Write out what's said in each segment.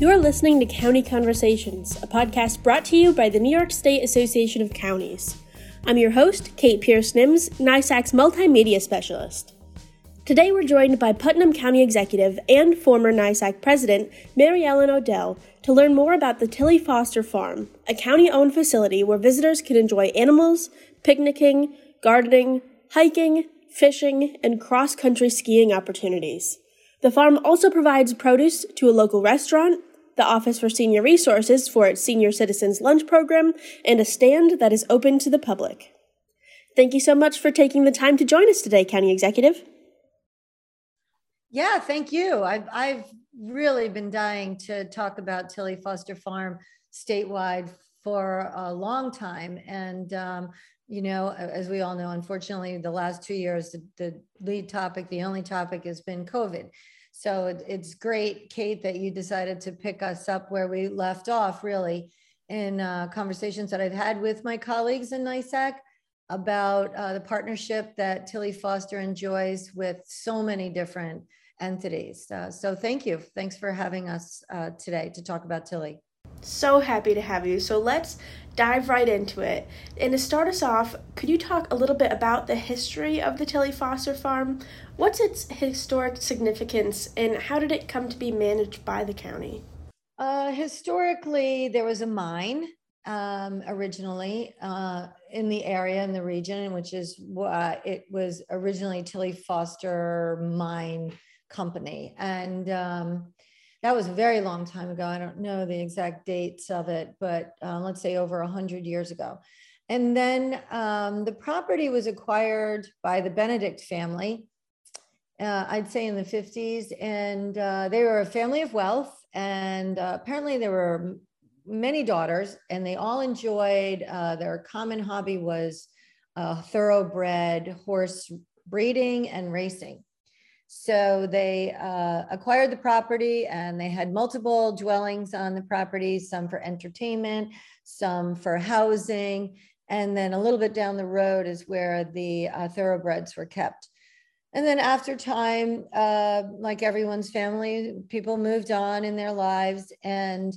You're listening to County Conversations, a podcast brought to you by the New York State Association of Counties. I'm your host, Kate Pierce Nims, NYSAC's multimedia specialist. Today we're joined by Putnam County Executive and former NYSAC President Mary Ellen Odell to learn more about the Tilly Foster Farm, a county owned facility where visitors can enjoy animals, picnicking, gardening, hiking, fishing, and cross country skiing opportunities. The farm also provides produce to a local restaurant, the Office for Senior Resources for its Senior Citizens Lunch Program, and a stand that is open to the public. Thank you so much for taking the time to join us today, County Executive. Yeah, thank you. I've, I've really been dying to talk about Tilly Foster Farm statewide for a long time. And um, you know, as we all know, unfortunately, the last two years, the, the lead topic, the only topic has been COVID. So it, it's great, Kate, that you decided to pick us up where we left off, really, in uh, conversations that I've had with my colleagues in NYSAC about uh, the partnership that Tilly Foster enjoys with so many different entities. Uh, so thank you. Thanks for having us uh, today to talk about Tilly. So happy to have you. So let's dive right into it. And to start us off, could you talk a little bit about the history of the Tilly Foster Farm? What's its historic significance and how did it come to be managed by the county? Uh, historically, there was a mine um, originally uh, in the area in the region, which is uh, it was originally Tilly Foster Mine Company, and um, that was a very long time ago. I don't know the exact dates of it, but uh, let's say over 100 years ago. And then um, the property was acquired by the Benedict family, uh, I'd say in the 50s. And uh, they were a family of wealth. And uh, apparently there were many daughters, and they all enjoyed uh, their common hobby was uh, thoroughbred horse breeding and racing. So they uh, acquired the property and they had multiple dwellings on the property, some for entertainment, some for housing. And then a little bit down the road is where the uh, thoroughbreds were kept. And then after time, uh, like everyone's family, people moved on in their lives. And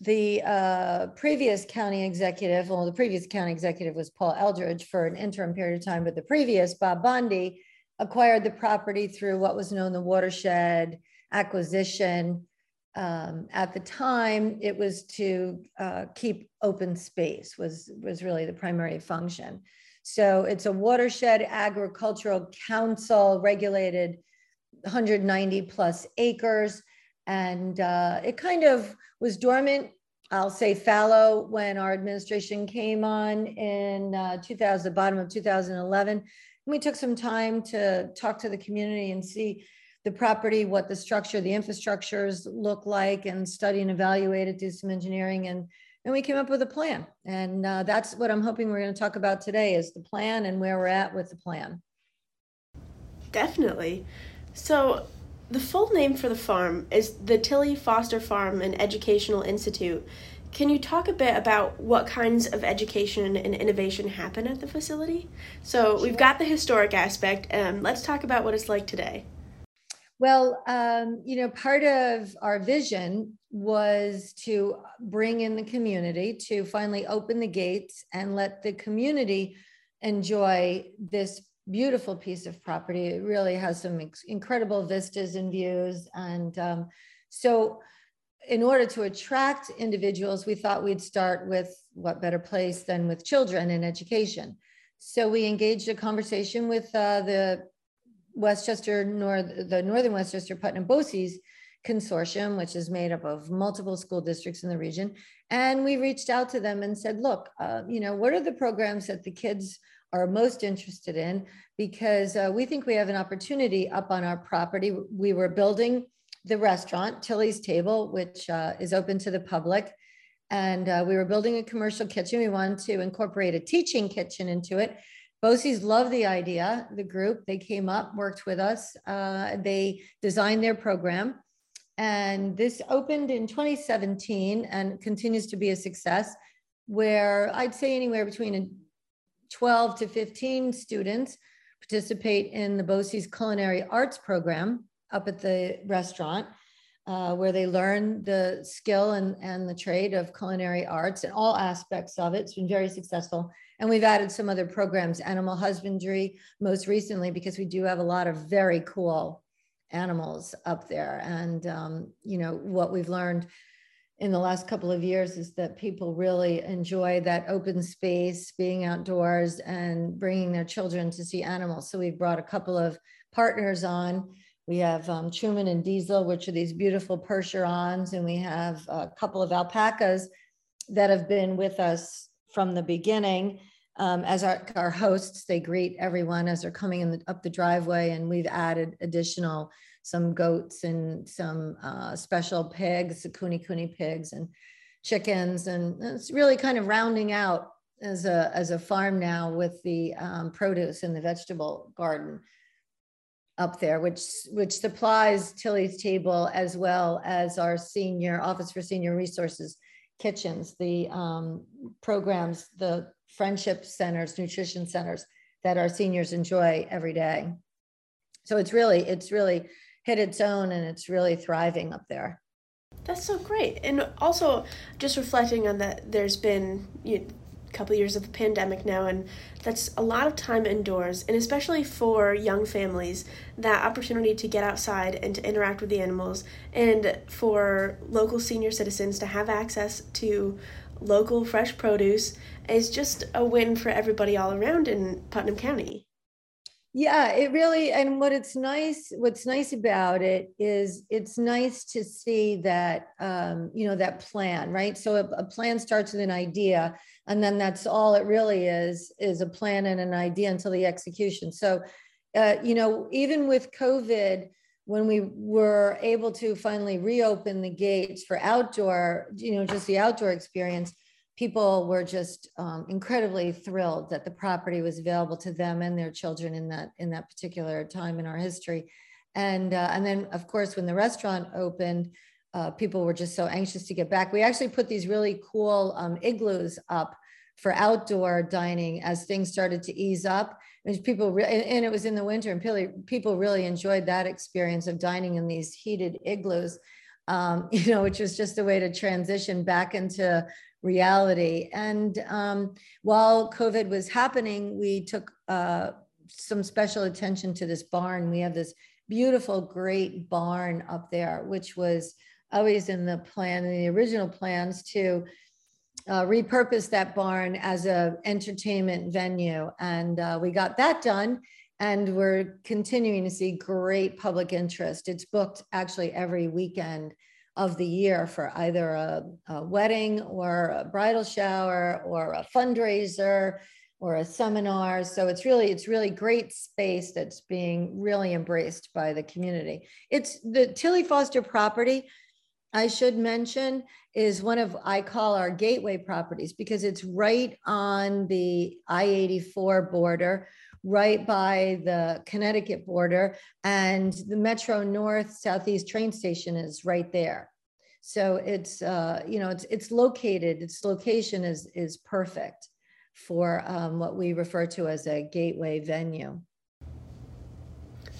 the uh, previous county executive, well, the previous county executive was Paul Eldridge for an interim period of time, but the previous, Bob Bondi, acquired the property through what was known the watershed acquisition. Um, at the time, it was to uh, keep open space was was really the primary function. So it's a watershed agricultural council regulated 190 plus acres, and uh, it kind of was dormant. I'll say fallow when our administration came on in uh, 2000, the bottom of 2011 we took some time to talk to the community and see the property, what the structure, the infrastructures look like, and study and evaluate it, do some engineering, and and we came up with a plan. And uh, that's what I'm hoping we're going to talk about today is the plan and where we're at with the plan. Definitely. So the full name for the farm is the Tilly Foster Farm and Educational Institute. Can you talk a bit about what kinds of education and innovation happen at the facility? So we've got the historic aspect. Um, let's talk about what it's like today. Well, um, you know, part of our vision was to bring in the community to finally open the gates and let the community enjoy this beautiful piece of property. It really has some incredible vistas and views. And um, so in order to attract individuals, we thought we'd start with what better place than with children and education. So we engaged a conversation with uh, the Westchester, North, the Northern Westchester Putnam BOCES consortium, which is made up of multiple school districts in the region. And we reached out to them and said, look, uh, you know, what are the programs that the kids are most interested in? Because uh, we think we have an opportunity up on our property. We were building the restaurant, Tilly's Table, which uh, is open to the public. And uh, we were building a commercial kitchen. We wanted to incorporate a teaching kitchen into it. BOCES loved the idea, the group. They came up, worked with us. Uh, they designed their program. And this opened in 2017 and continues to be a success, where I'd say anywhere between 12 to 15 students participate in the BOCES Culinary Arts Program up at the restaurant. uh, where they learn the skill and, and the trade of culinary arts and all aspects of it. It's been very successful. And we've added some other programs, animal husbandry, most recently, because we do have a lot of very cool animals up there. And, um, you know, what we've learned in the last couple of years is that people really enjoy that open space, being outdoors and bringing their children to see animals. So we've brought a couple of partners on we have um, Truman and Diesel, which are these beautiful Percherons, and we have a couple of alpacas that have been with us from the beginning um, as our, our hosts. They greet everyone as they're coming in the, up the driveway, and we've added additional some goats and some uh, special pigs, the kune kune pigs and chickens, and it's really kind of rounding out as a as a farm now with the um, produce and the vegetable garden up there, which which supplies Tilly's table as well as our senior Office for Senior Resources kitchens, the um, programs, the friendship centers, nutrition centers that our seniors enjoy every day. So it's really it's really hit its own and it's really thriving up there. That's so great. And also just reflecting on that there's been you couple years of the pandemic now and that's a lot of time indoors and especially for young families that opportunity to get outside and to interact with the animals and for local senior citizens to have access to local fresh produce is just a win for everybody all around in Putnam County. Yeah, it really, and what it's nice, what's nice about it is it's nice to see that, um, you know, that plan, right? So a, a, plan starts with an idea, and then that's all it really is, is a plan and an idea until the execution. So, uh, you know, even with COVID, when we were able to finally reopen the gates for outdoor, you know, just the outdoor experience, people were just um, incredibly thrilled that the property was available to them and their children in that in that particular time in our history. And uh, and then of course when the restaurant opened uh, people were just so anxious to get back. We actually put these really cool um, igloos up for outdoor dining as things started to ease up. And people re- and it was in the winter and people, people really enjoyed that experience of dining in these heated igloos um, you know, which was just a way to transition back into reality. And um, while COVID was happening, we took uh, some special attention to this barn. We have this beautiful, great barn up there, which was always in the plan, in the original plans to uh, repurpose that barn as a entertainment venue. And uh, we got that done. And we're continuing to see great public interest. It's booked actually every weekend of the year for either a, a, wedding or a bridal shower or a fundraiser or a seminar so it's really it's really great space that's being really embraced by the community it's the tilly foster property i should mention is one of i call our gateway properties because it's right on the i-84 border right by the Connecticut border, and the Metro North Southeast train station is right there. So it's uh, you know it's it's located. Its location is is perfect for um, what we refer to as a gateway venue.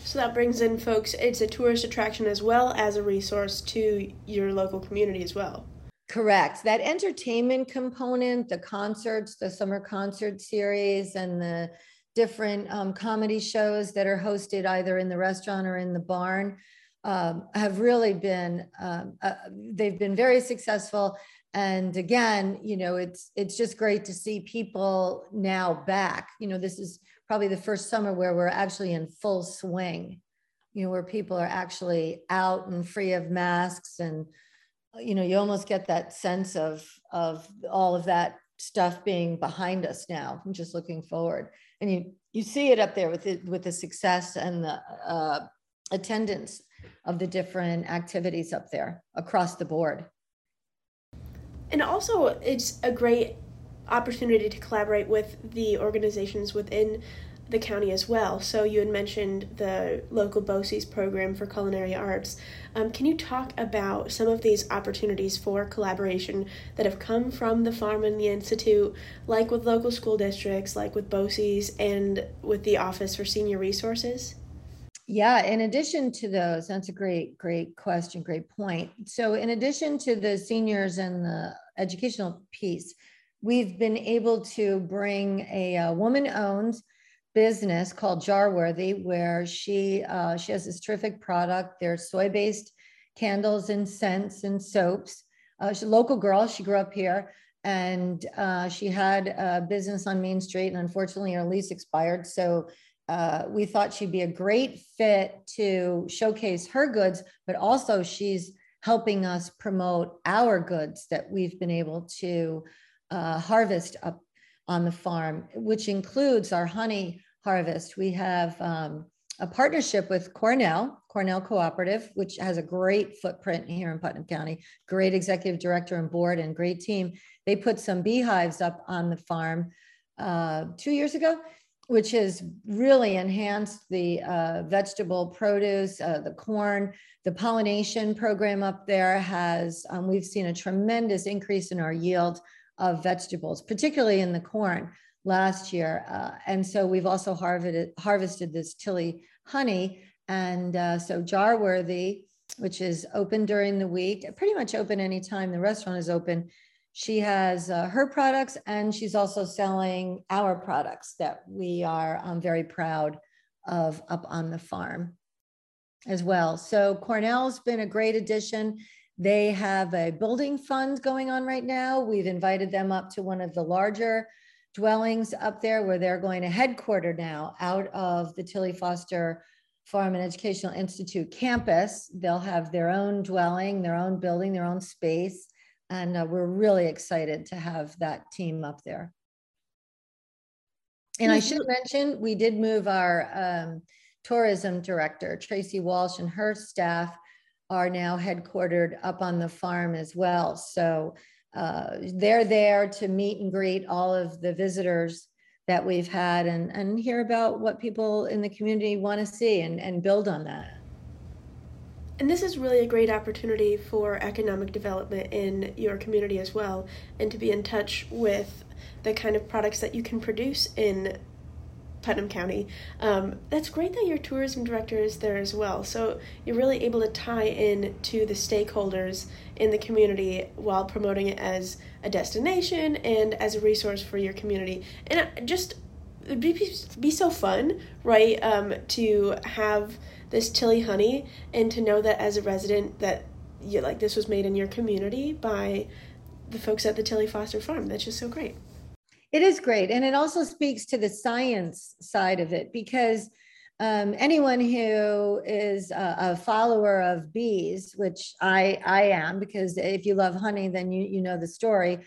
So that brings in folks. It's a tourist attraction as well as a resource to your local community as well. Correct. That entertainment component, the concerts, the summer concert series, and the different um, comedy shows that are hosted either in the restaurant or in the barn um, have really been um, uh, they've been very successful. And again you know it's it's just great to see people now back. You know this is probably the first summer where we're actually in full swing you know where people are actually out and free of masks. And you know you almost get that sense of of all of that stuff being behind us now i'm just looking forward. And you you see it up there with it with the success and the uh, attendance of the different activities up there across the board. And also it's a great opportunity to collaborate with the organizations within the county as well. So you had mentioned the local BOCES program for culinary arts. Um, can you talk about some of these opportunities for collaboration that have come from the farm and the institute, like with local school districts, like with BOCES, and with the Office for Senior Resources? Yeah, in addition to those, that's a great, great question, great point. So, in addition to the seniors and the educational piece, we've been able to bring a, a woman-owned business called Jarworthy, where she uh, she has this terrific product. They're soy-based candles and scents and soaps. Uh, she's a local girl. She grew up here, and uh, she had a business on Main Street. And unfortunately, her lease expired, so uh, we thought she'd be a great fit to showcase her goods, but also she's helping us promote our goods that we've been able to uh, harvest up on the farm, which includes our honey harvest. We have um, a partnership with Cornell, Cornell Cooperative, which has a great footprint here in Putnam County, great executive director and board, and great team. They put some beehives up on the farm uh, two years ago which has really enhanced the uh, vegetable produce, uh, the corn, the pollination program up there has, um, we've seen a tremendous increase in our yield of vegetables, particularly in the corn last year. Uh, and so we've also harvested, harvested this Tilly honey. And uh, so Jarworthy, which is open during the week, pretty much open anytime the restaurant is open, she has uh, her products and she's also selling our products that we are um, very proud of up on the farm as well. So Cornell's been a great addition. They have a building fund going on right now. We've invited them up to one of the larger dwellings up there where they're going to headquarter now out of the Tilly Foster Farm and Educational Institute campus. They'll have their own dwelling, their own building, their own space and uh, we're really excited to have that team up there. And I should mention, we did move our um, tourism director, Tracy Walsh, and her staff are now headquartered up on the farm as well. So uh, they're there to meet and greet all of the visitors that we've had and, and hear about what people in the community want to see and, and build on that. And this is really a great opportunity for economic development in your community as well, and to be in touch with the kind of products that you can produce in Putnam County. Um, that's great that your tourism director is there as well. So you're really able to tie in to the stakeholders in the community while promoting it as a destination and as a resource for your community. And just it'd be, be so fun, right? Um, to have this Tilly honey and to know that as a resident that you like this was made in your community by the folks at the Tilly Foster Farm. That's just so great. It is great. And it also speaks to the science side of it because um, anyone who is a, a, follower of bees, which I, I am, because if you love honey, then you, you know the story.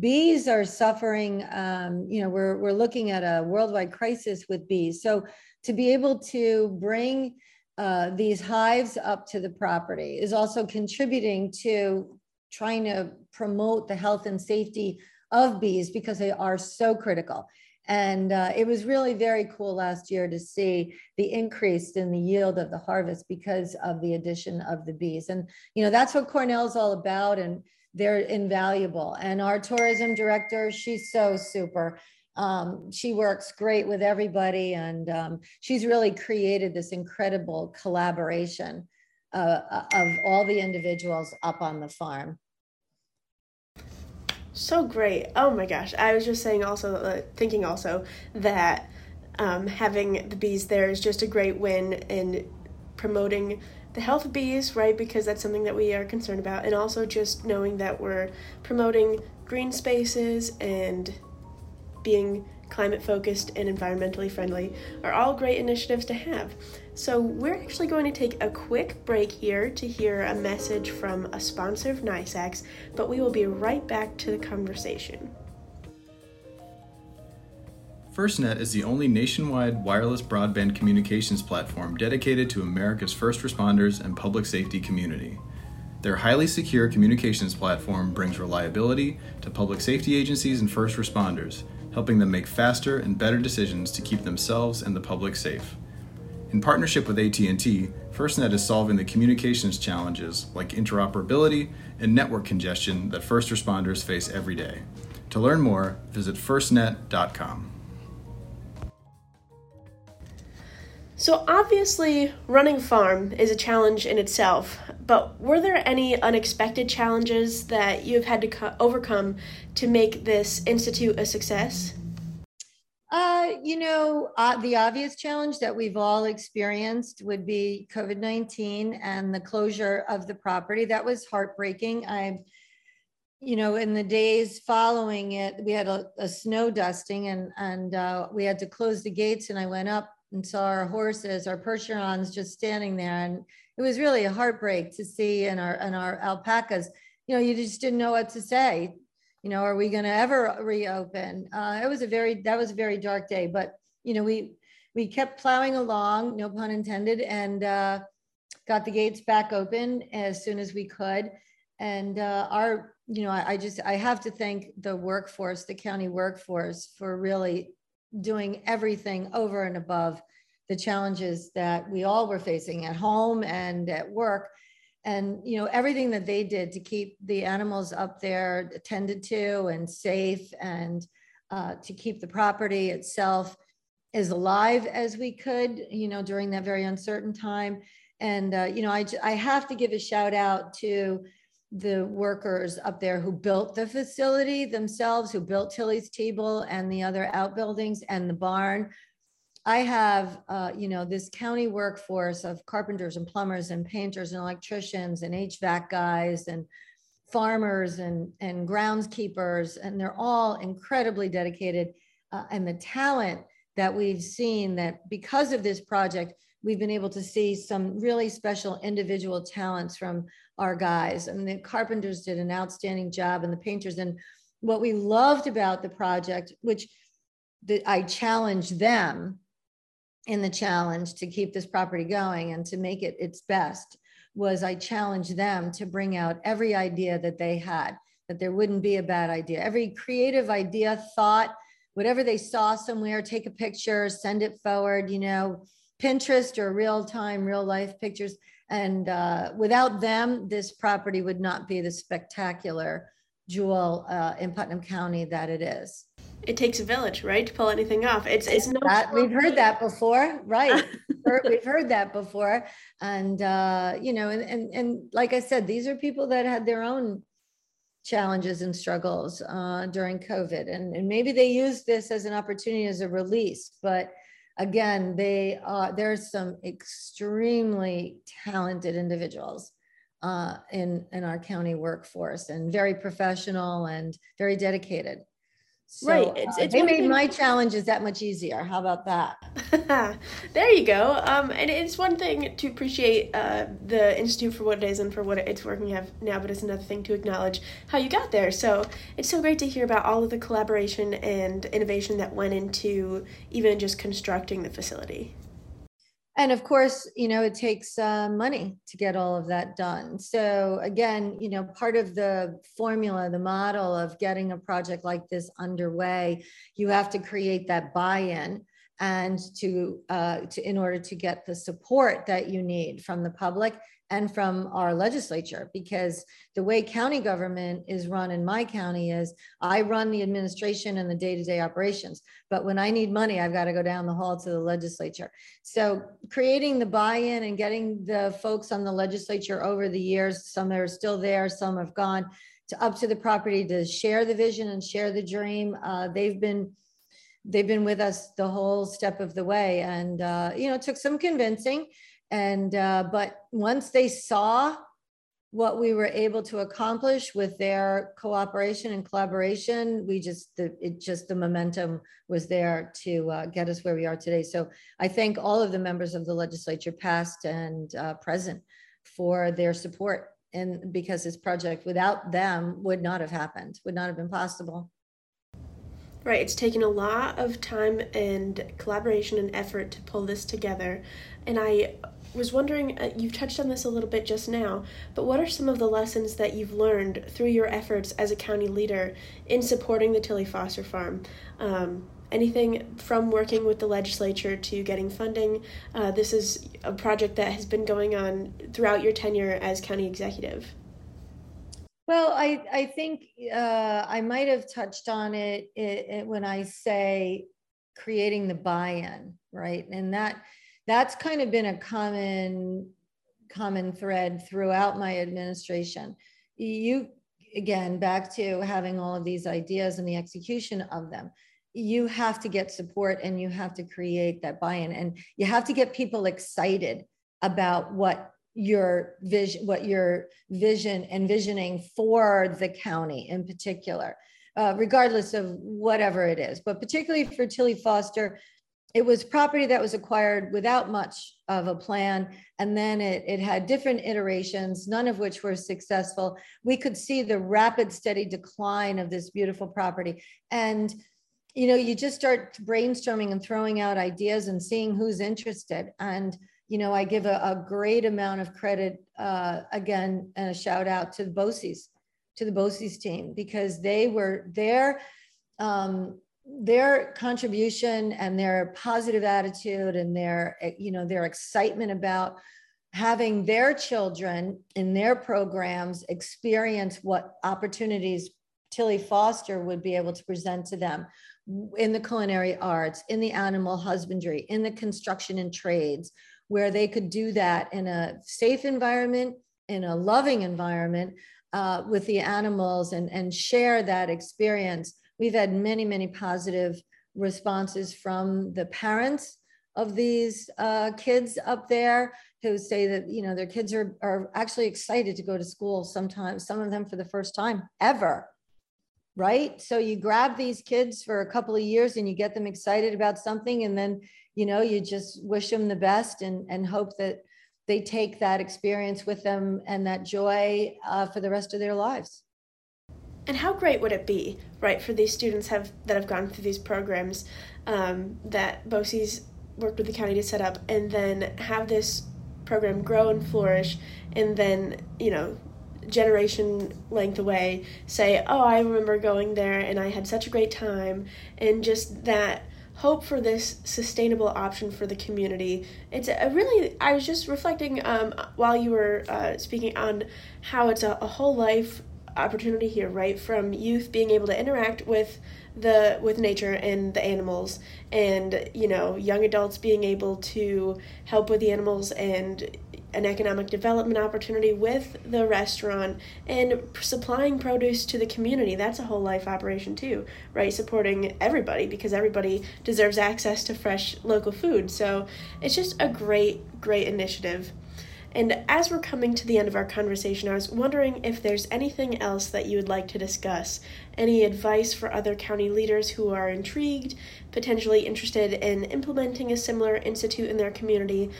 Bees are suffering, um, you know, we're, we're looking at a worldwide crisis with bees. So to be able to bring uh, these hives up to the property is also contributing to trying to promote the health and safety of bees because they are so critical. And uh, it was really very cool last year to see the increase in the yield of the harvest because of the addition of the bees. And, you know, that's what Cornell's all about. And they're invaluable. And our tourism director, she's so super. Um, she works great with everybody, and um, she's really created this incredible collaboration uh, uh, of all the individuals up on the farm. So great! Oh my gosh, I was just saying also, uh, thinking also that um, having the bees there is just a great win in promoting the health of bees, right? Because that's something that we are concerned about, and also just knowing that we're promoting green spaces and being climate focused and environmentally friendly are all great initiatives to have. So, we're actually going to take a quick break here to hear a message from a sponsor of NYSAC's, but we will be right back to the conversation. FirstNet is the only nationwide wireless broadband communications platform dedicated to America's first responders and public safety community. Their highly secure communications platform brings reliability to public safety agencies and first responders helping them make faster and better decisions to keep themselves and the public safe. In partnership with AT&T, FirstNet is solving the communications challenges like interoperability and network congestion that first responders face every day. To learn more, visit firstnet.com. So, obviously, running farm is a challenge in itself, but were there any unexpected challenges that you've had to co- overcome to make this institute a success? Uh, you know, uh, the obvious challenge that we've all experienced would be COVID 19 and the closure of the property. That was heartbreaking. I, you know, in the days following it, we had a, a snow dusting and, and uh, we had to close the gates. And I went up and saw our horses, our Percherons just standing there. And it was really a heartbreak to see and our, and our alpacas, you know, you just didn't know what to say you know, are we going to ever reopen? Uh, it was a very, that was a very dark day, but, you know, we, we kept plowing along, no pun intended, and uh, got the gates back open as soon as we could. And uh, our, you know, I, I just, I have to thank the workforce, the county workforce for really doing everything over and above the challenges that we all were facing at home and at work. And you know everything that they did to keep the animals up there attended to and safe and uh, to keep the property itself as alive as we could you know during that very uncertain time. And uh, you know I, I have to give a shout out to the workers up there who built the facility themselves who built tilly's table and the other outbuildings and the barn I have, uh, you know, this county workforce of carpenters and plumbers and painters and electricians and HVAC guys and farmers and, and groundskeepers, and they're all incredibly dedicated. Uh, and the talent that we've seen that because of this project, we've been able to see some really special individual talents from our guys. I mean, the carpenters did an outstanding job and the painters. And what we loved about the project, which the, I challenged them in the challenge to keep this property going and to make it its best was I challenged them to bring out every idea that they had, that there wouldn't be a bad idea. Every creative idea, thought, whatever they saw somewhere, take a picture, send it forward, you know, Pinterest or real time, real life pictures. And uh, without them, this property would not be the spectacular jewel uh, in Putnam County that it is it takes a village, right, to pull anything off. It's it's no. That, we've heard that before, right? we've heard that before, and uh, you know, and, and and like I said, these are people that had their own challenges and struggles uh, during COVID, and and maybe they used this as an opportunity as a release, but again, they are there's some extremely talented individuals. Uh, in in our county workforce and very professional and very dedicated so, right. It's, uh, it's they made thing- my challenges that much easier. How about that? there you go. Um, and it's one thing to appreciate uh, the institute for what it is and for what it's working have now, but it's another thing to acknowledge how you got there. So it's so great to hear about all of the collaboration and innovation that went into even just constructing the facility and of course you know it takes uh, money to get all of that done. So again you know part of the formula the model of getting a project like this underway you have to create that buy-in and to, uh, to in order to get the support that you need from the public and from our legislature. Because the way county government is run in my county is I run the administration and the day-to-day operations. But when I need money I've got to go down the hall to the legislature. So creating the buy-in and getting the folks on the legislature over the years some are still there some have gone to up to the property to share the vision and share the dream uh, they've been they've been with us the whole step of the way. And uh, you know it took some convincing. And uh, but once they saw what we were able to accomplish with their cooperation and collaboration we just the, it just the momentum was there to uh, get us where we are today. So i thank all of the members of the legislature past and uh, present for their support. And because this project without them would not have happened would not have been possible Right, it's taken a lot of time and collaboration and effort to pull this together. And I was wondering, uh, you've touched on this a little bit just now, but what are some of the lessons that you've learned through your efforts as a county leader in supporting the Tilly Foster Farm? Um, anything from working with the legislature to getting funding? Uh, this is a project that has been going on throughout your tenure as county executive. Well, I, I think uh, I might have touched on it, it, it when I say creating the buy-in, right? And that that's kind of been a common common thread throughout my administration. You again back to having all of these ideas and the execution of them you have to get support and you have to create that buy-in and you have to get people excited about what your vision what your vision envisioning for the county in particular uh, regardless of whatever it is. But particularly for tilly foster it was property that was acquired without much of a plan and then it, it had different iterations none of which were successful. We could see the rapid steady decline of this beautiful property. And you know you just start brainstorming and throwing out ideas and seeing who's interested. And you know i give a, a great amount of credit uh, again and a shout out to the BOCES to the BOCES team because they were there um, their contribution and their positive attitude and their you know their excitement about having their children in their programs experience what opportunities Tilly Foster would be able to present to them in the culinary arts, in the animal husbandry, in the construction and trades, where they could do that in a safe environment, in a loving environment uh, with the animals and, and share that experience. We've had many, many positive responses from the parents of these uh, kids up there who say that you know their kids are, are actually excited to go to school sometimes some of them for the first time ever right so you grab these kids for a couple of years and you get them excited about something and then you know you just wish them the best and and hope that they take that experience with them and that joy uh, for the rest of their lives. And how great would it be right for these students have that have gone through these programs um, that BOCES worked with the county to set up and then have this program grow and flourish and then you know generation length away say, Oh, I remember going there and I had such a great time, and just that hope for this sustainable option for the community. It's a really, I was just reflecting um, while you were uh, speaking on how it's a, a whole life opportunity here, right? From youth being able to interact with the with nature and the animals and you know young adults being able to help with the animals and an economic development opportunity with the restaurant and supplying produce to the community. That's a whole life operation too, right? Supporting everybody because everybody deserves access to fresh local food. So it's just a great, great initiative. And as we're coming to the end of our conversation, I was wondering if there's anything else that you would like to discuss. Any advice for other county leaders who are intrigued, potentially interested in implementing a similar institute in their community?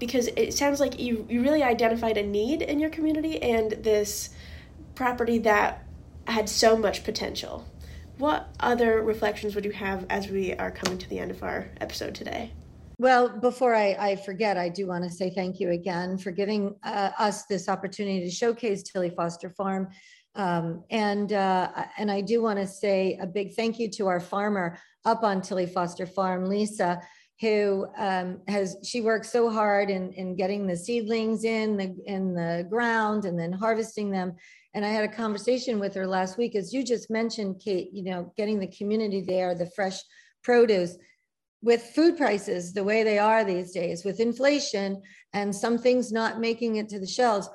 Because it sounds like you, you really identified a need in your community and this property that had so much potential. What other reflections would you have as we are coming to the end of our episode today? Well, before I, I forget, I do want to say thank you again for giving uh, us this opportunity to showcase Tilly Foster Farm. Um, and uh, and I do want to say a big thank you to our farmer up on Tilly Foster Farm, Lisa, who um, has she worked so hard in in getting the seedlings in the in the ground and then harvesting them. And I had a conversation with her last week, as you just mentioned, Kate. You know, getting the community there, the fresh produce with food prices the way they are these days, with inflation and some things not making it to the shelves,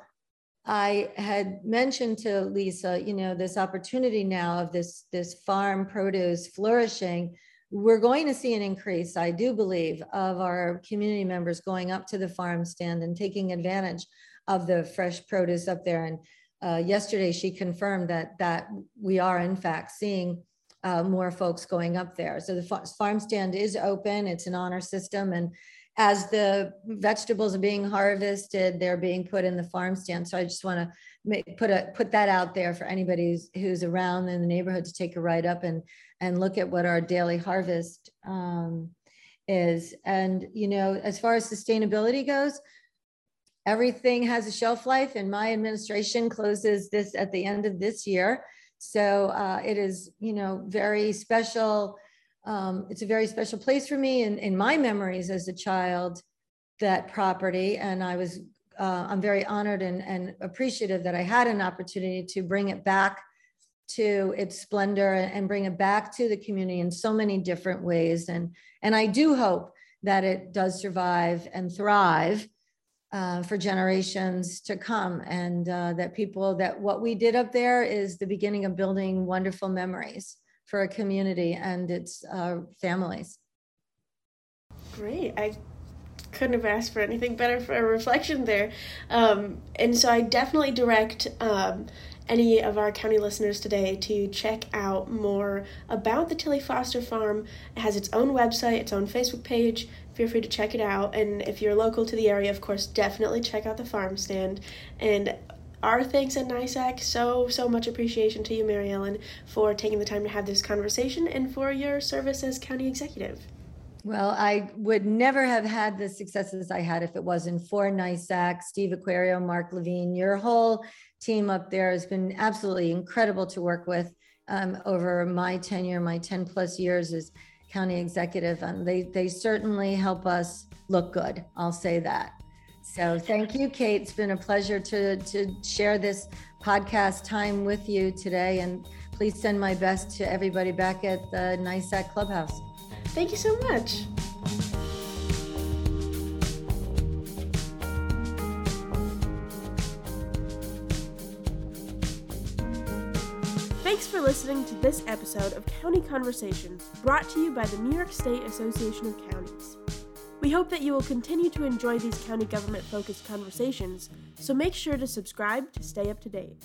I had mentioned to Lisa, you know, this opportunity now of this this farm produce flourishing. We're going to see an increase, I do believe, of our community members going up to the farm stand and taking advantage of the fresh produce up there. And uh, yesterday, she confirmed that that we are in fact seeing uh, more folks going up there. So the farm stand is open. It's an honor system. And as the vegetables are being harvested, they're being put in the farm stand. So I just want to put put that out there for anybody who's, who's around in the neighborhood to take a ride up and and look at what our daily harvest um, is. And you know, as far as sustainability goes, everything has a shelf life, and my administration closes this at the end of this year. So uh, it is, you know, very special. Um, it's a very special place for me in, in my memories as a child, that property. And I was, uh, I'm very honored and, and appreciative that I had an opportunity to bring it back to its splendor and bring it back to the community in so many different ways. And, and I do hope that it does survive and thrive uh, for generations to come. And uh, that people, that what we did up there is the beginning of building wonderful memories for a community and its uh, families. Great. I couldn't have asked for anything better for a reflection there. Um, and so I definitely direct um, any of our county listeners today to check out more about the Tilly Foster Farm. It has its own website, its own Facebook page. Feel free to check it out. And if you're local to the area, of course, definitely check out the farm stand. And our thanks at NYSAC. So, so much appreciation to you, Mary Ellen, for taking the time to have this conversation and for your service as county executive. Well, I would never have had the successes I had if it wasn't for NYSAC, Steve Acquario, Mark LaVigne. Your whole team up there has been absolutely incredible to work with um, over my tenure, my 10 plus years as county executive. And they, they certainly help us look good. I'll say that. So thank you, Kate. It's been a pleasure to, to share this podcast time with you today. And please send my best to everybody back at the NYSAC Clubhouse. Thank you so much. Listening to this episode of County Conversations, brought to you by the New York State Association of Counties. We hope that you will continue to enjoy these county government focused conversations, so make sure to subscribe to stay up to date.